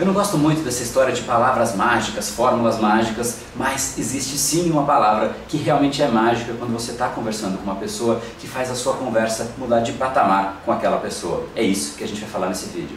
Eu não gosto muito dessa história de palavras mágicas, fórmulas mágicas, mas existe sim uma palavra que realmente é mágica quando você está conversando com uma pessoa que faz a sua conversa mudar de patamar com aquela pessoa. É isso que a gente vai falar nesse vídeo.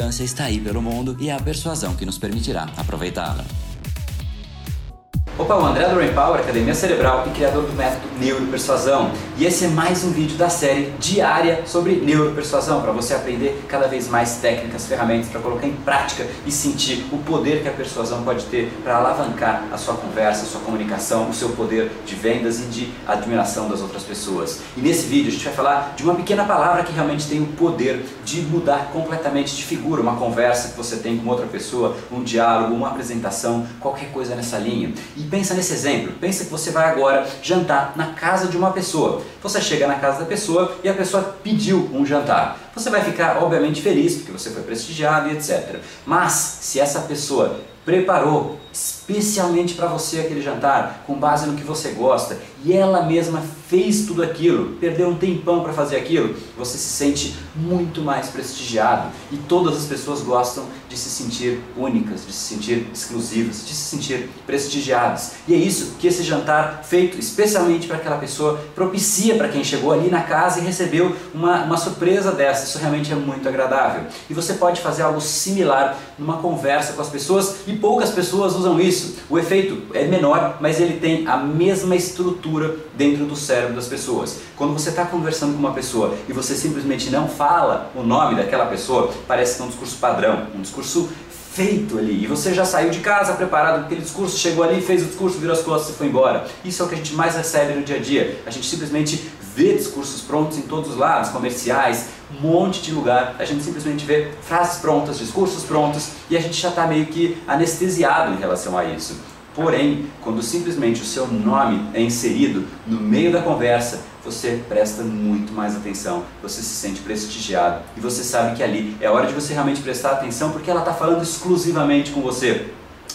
abundância está aí pelo mundo e é a persuasão que nos permitirá aproveitá-la. Opa, o André do Power, Academia Cerebral e criador do método Neuropersuasão. E esse é mais um vídeo da série diária sobre neuropersuasão, para você aprender cada vez mais técnicas, ferramentas para colocar em prática e sentir o poder que a persuasão pode ter para alavancar a sua conversa, a sua comunicação, o seu poder de vendas e de admiração das outras pessoas. E nesse vídeo a gente vai falar de uma pequena palavra que realmente tem o poder de mudar completamente de figura, uma conversa que você tem com outra pessoa, um diálogo, uma apresentação, qualquer coisa nessa linha. E pensa nesse exemplo. Pensa que você vai agora jantar na casa de uma pessoa. Você chega na casa da pessoa e a pessoa pediu um jantar. Você vai ficar, obviamente, feliz porque você foi prestigiado e etc. Mas se essa pessoa preparou especialmente para você aquele jantar, com base no que você gosta, e ela mesma fez tudo aquilo, perdeu um tempão para fazer aquilo, você se sente muito mais prestigiado e todas as pessoas gostam de se sentir únicas, de se sentir exclusivas, de se sentir prestigiadas. E é isso que esse jantar feito especialmente para aquela pessoa propicia para quem chegou ali na casa e recebeu uma, uma surpresa dessa. Isso realmente é muito agradável. E você pode fazer algo similar numa conversa com as pessoas e poucas pessoas usam isso. O efeito é menor, mas ele tem a mesma estrutura dentro do cérebro das pessoas. Quando você está conversando com uma pessoa e você simplesmente não fala o nome daquela pessoa, parece que é um discurso padrão, um discurso feito ali. E você já saiu de casa preparado com aquele discurso, chegou ali, fez o discurso, virou as costas e foi embora. Isso é o que a gente mais recebe no dia a dia. A gente simplesmente vê discursos prontos em todos os lados, comerciais, um monte de lugar. A gente simplesmente vê frases prontas, discursos prontos e a gente já está meio que anestesiado em relação a isso. Porém, quando simplesmente o seu nome é inserido no meio da conversa, você presta muito mais atenção, você se sente prestigiado e você sabe que ali é hora de você realmente prestar atenção porque ela está falando exclusivamente com você.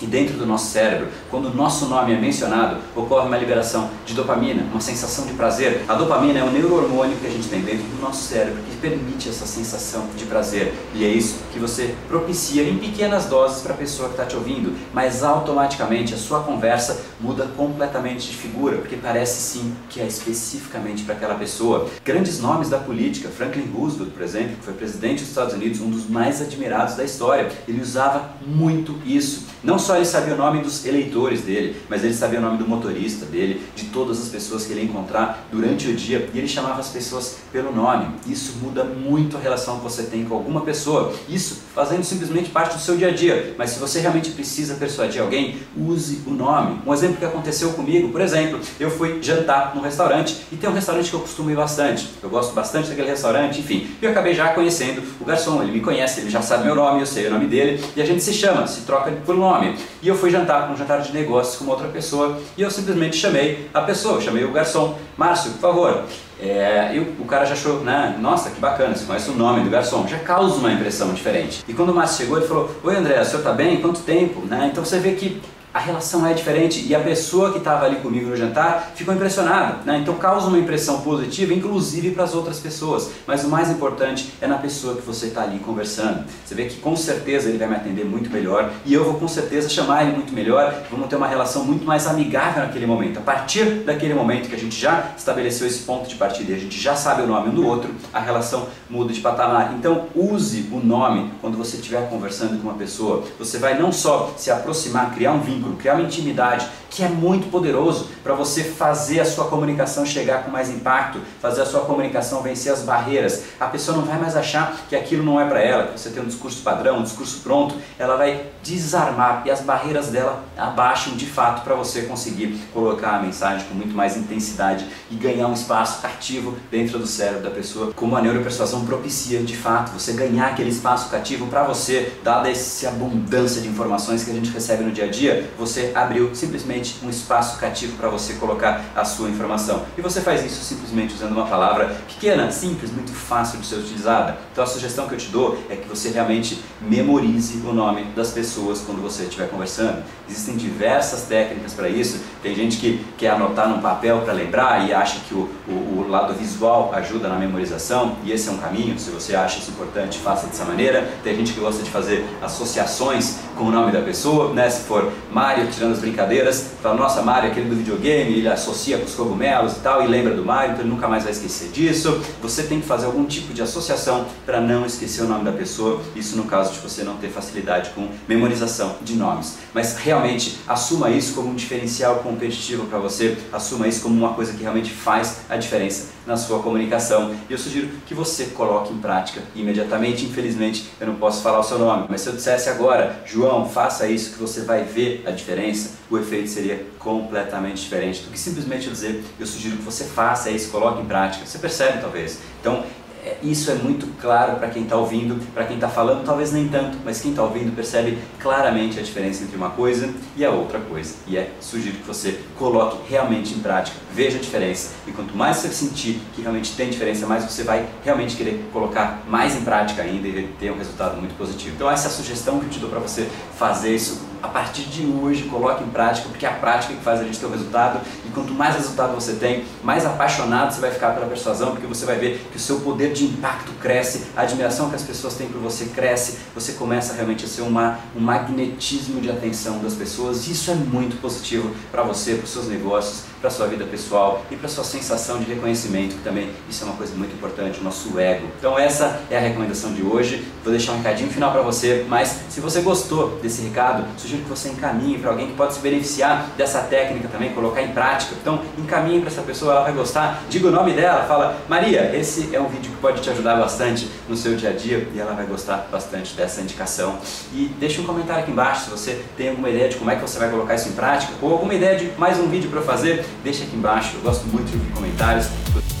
E dentro do nosso cérebro, quando o nosso nome é mencionado, ocorre uma liberação de dopamina, uma sensação de prazer. A dopamina é um neurohormônio que a gente tem dentro do nosso cérebro que permite essa sensação de prazer. E é isso que você propicia em pequenas doses para a pessoa que está te ouvindo, mas automaticamente a sua conversa muda completamente de figura, porque parece sim que é especificamente para aquela pessoa. Grandes nomes da política, Franklin Roosevelt, por exemplo, que foi presidente dos Estados Unidos, um dos mais admirados da história, ele usava muito isso. Não só ele sabia o nome dos eleitores dele, mas ele sabia o nome do motorista dele, de todas as pessoas que ele ia encontrar durante o dia, e ele chamava as pessoas pelo nome. Isso muda muito a relação que você tem com alguma pessoa. Isso fazendo simplesmente parte do seu dia a dia. Mas se você realmente precisa persuadir alguém, use o nome. Um exemplo que aconteceu comigo, por exemplo, eu fui jantar num restaurante e tem um restaurante que eu costumo ir bastante. Eu gosto bastante daquele restaurante, enfim. E eu acabei já conhecendo o garçom, ele me conhece, ele já sabe meu nome, eu sei o nome dele, e a gente se chama, se troca por nome. E eu fui jantar, um jantar de negócios com uma outra pessoa, e eu simplesmente chamei a pessoa, chamei o garçom, Márcio, por favor. É, e o, cara já achou, né? Nossa, que bacana, você conhece o nome do garçom, já causa uma impressão diferente. E quando o Márcio chegou, ele falou: Oi André, o senhor tá bem? Quanto tempo? Né? Então você vê que a relação é diferente e a pessoa que estava ali comigo no jantar ficou impressionada. Né? Então causa uma impressão positiva, inclusive para as outras pessoas. Mas o mais importante é na pessoa que você está ali conversando. Você vê que com certeza ele vai me atender muito melhor e eu vou com certeza chamar ele muito melhor. Vamos ter uma relação muito mais amigável naquele momento. A partir daquele momento que a gente já estabeleceu esse ponto de partida e a gente já sabe o nome um do outro, a relação muda de patamar. Então use o nome quando você estiver conversando com uma pessoa. Você vai não só se aproximar, criar um vínculo vínculo, criar uma intimidade, que é muito poderoso para você fazer a sua comunicação chegar com mais impacto, fazer a sua comunicação vencer as barreiras. A pessoa não vai mais achar que aquilo não é para ela, que você tem um discurso padrão, um discurso pronto, ela vai desarmar e as barreiras dela abaixam de fato para você conseguir colocar a mensagem com muito mais intensidade e ganhar um espaço cativo dentro do cérebro da pessoa, como a neuropersuasão propicia de fato, você ganhar aquele espaço cativo para você, dada essa abundância de informações que a gente recebe no dia a dia, você abriu simplesmente um espaço cativo para você colocar a sua informação. E você faz isso simplesmente usando uma palavra pequena, simples, muito fácil de ser utilizada. Então a sugestão que eu te dou é que você realmente memorize o nome das pessoas quando você estiver conversando. Existem diversas técnicas para isso. Tem gente que quer anotar num papel para lembrar e acha que o, o, o lado visual ajuda na memorização, e esse é um caminho. Se você acha isso importante, faça dessa maneira. Tem gente que gosta de fazer associações com o nome da pessoa, né? Se for Mario, tirando as brincadeiras, fala, nossa, Mario é aquele do videogame, ele associa com os cogumelos e tal, e lembra do Mario, então ele nunca mais vai esquecer disso. Você tem que fazer algum tipo de associação para não esquecer o nome da pessoa, isso no caso de você não ter facilidade com memorização de nomes. Mas realmente assuma isso como um diferencial competitivo para você, assuma isso como uma coisa que realmente faz a diferença na sua comunicação. E eu sugiro que você coloque em prática imediatamente. Infelizmente, eu não posso falar o seu nome, mas se eu dissesse agora, João, faça isso que você vai ver a diferença, o efeito seria completamente diferente do que simplesmente dizer, eu sugiro que você faça isso, coloque em prática. Você percebe, talvez. Então, é, isso é muito claro para quem está ouvindo, para quem está falando, talvez nem tanto, mas quem está ouvindo percebe claramente a diferença entre uma coisa e a outra coisa. E é sugiro que você coloque realmente em prática, veja a diferença. E quanto mais você sentir que realmente tem diferença, mais você vai realmente querer colocar mais em prática ainda e ter um resultado muito positivo. Então essa é a sugestão que eu te dou para você fazer isso a partir de hoje, coloque em prática, porque é a prática que faz a gente ter o resultado. E quanto mais resultado você tem, mais apaixonado você vai ficar pela persuasão, porque você vai ver que o seu poder de impacto cresce, a admiração que as pessoas têm por você cresce, você começa realmente a ser uma, um magnetismo de atenção das pessoas. Isso é muito positivo para você, para os seus negócios, para a sua vida pessoal e para a sua sensação de reconhecimento, que também isso é uma coisa muito importante, o nosso ego. Então essa é a recomendação de hoje. Vou deixar um recadinho final para você, mas se você gostou desse recado, sugiro que você encaminhe para alguém que pode se beneficiar dessa técnica também, colocar em prática. Então encaminhe para essa pessoa, ela vai gostar. Diga o nome dela, fala Maria, esse é um vídeo que pode te ajudar bastante no seu dia a dia e ela vai gostar bastante dessa indicação. E deixe um comentário aqui embaixo se você tem alguma ideia de como é que você vai colocar isso em prática ou alguma ideia de mais um vídeo para fazer deixa aqui embaixo, eu gosto muito de comentários.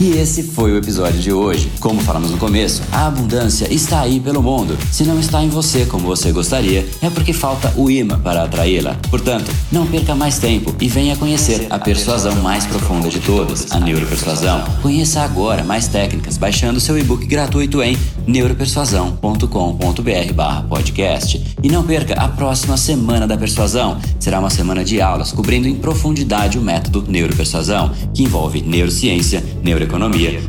E esse foi o episódio de hoje. Como falamos no começo, a abundância está aí pelo mundo. Se não está em você como você gostaria, é porque falta o imã para atraí-la. Portanto, não perca mais tempo e venha conhecer a persuasão mais profunda de todas, a neuropersuasão. Conheça agora mais técnicas baixando seu e-book gratuito em neuropersuasão.com.br/podcast. E não perca a próxima semana da persuasão. Será uma semana de aulas cobrindo em profundidade o método neuropersuasão, que envolve neurociência, neuroeconomia,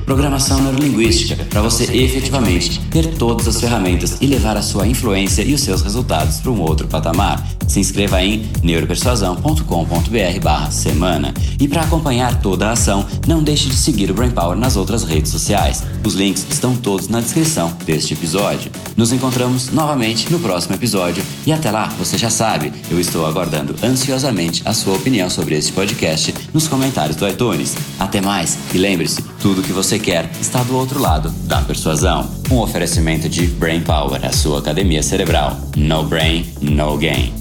programação neurolinguística, para você efetivamente ter todas as ferramentas e levar a sua influência e os seus resultados para um outro patamar. Se inscreva em neuropersuasão.com.br/semana. E para acompanhar toda a ação, não deixe de seguir o Brain Power nas outras redes sociais. Os links estão todos na descrição deste episódio. Nos encontramos novamente no próximo episódio e até lá, você já sabe, eu estou aguardando ansiosamente a sua opinião sobre este podcast nos comentários do iTunes. Até mais e lembre-se, tudo que você quer está do outro lado da persuasão. Um oferecimento de Brain Power, a sua academia cerebral. No brain, no gain.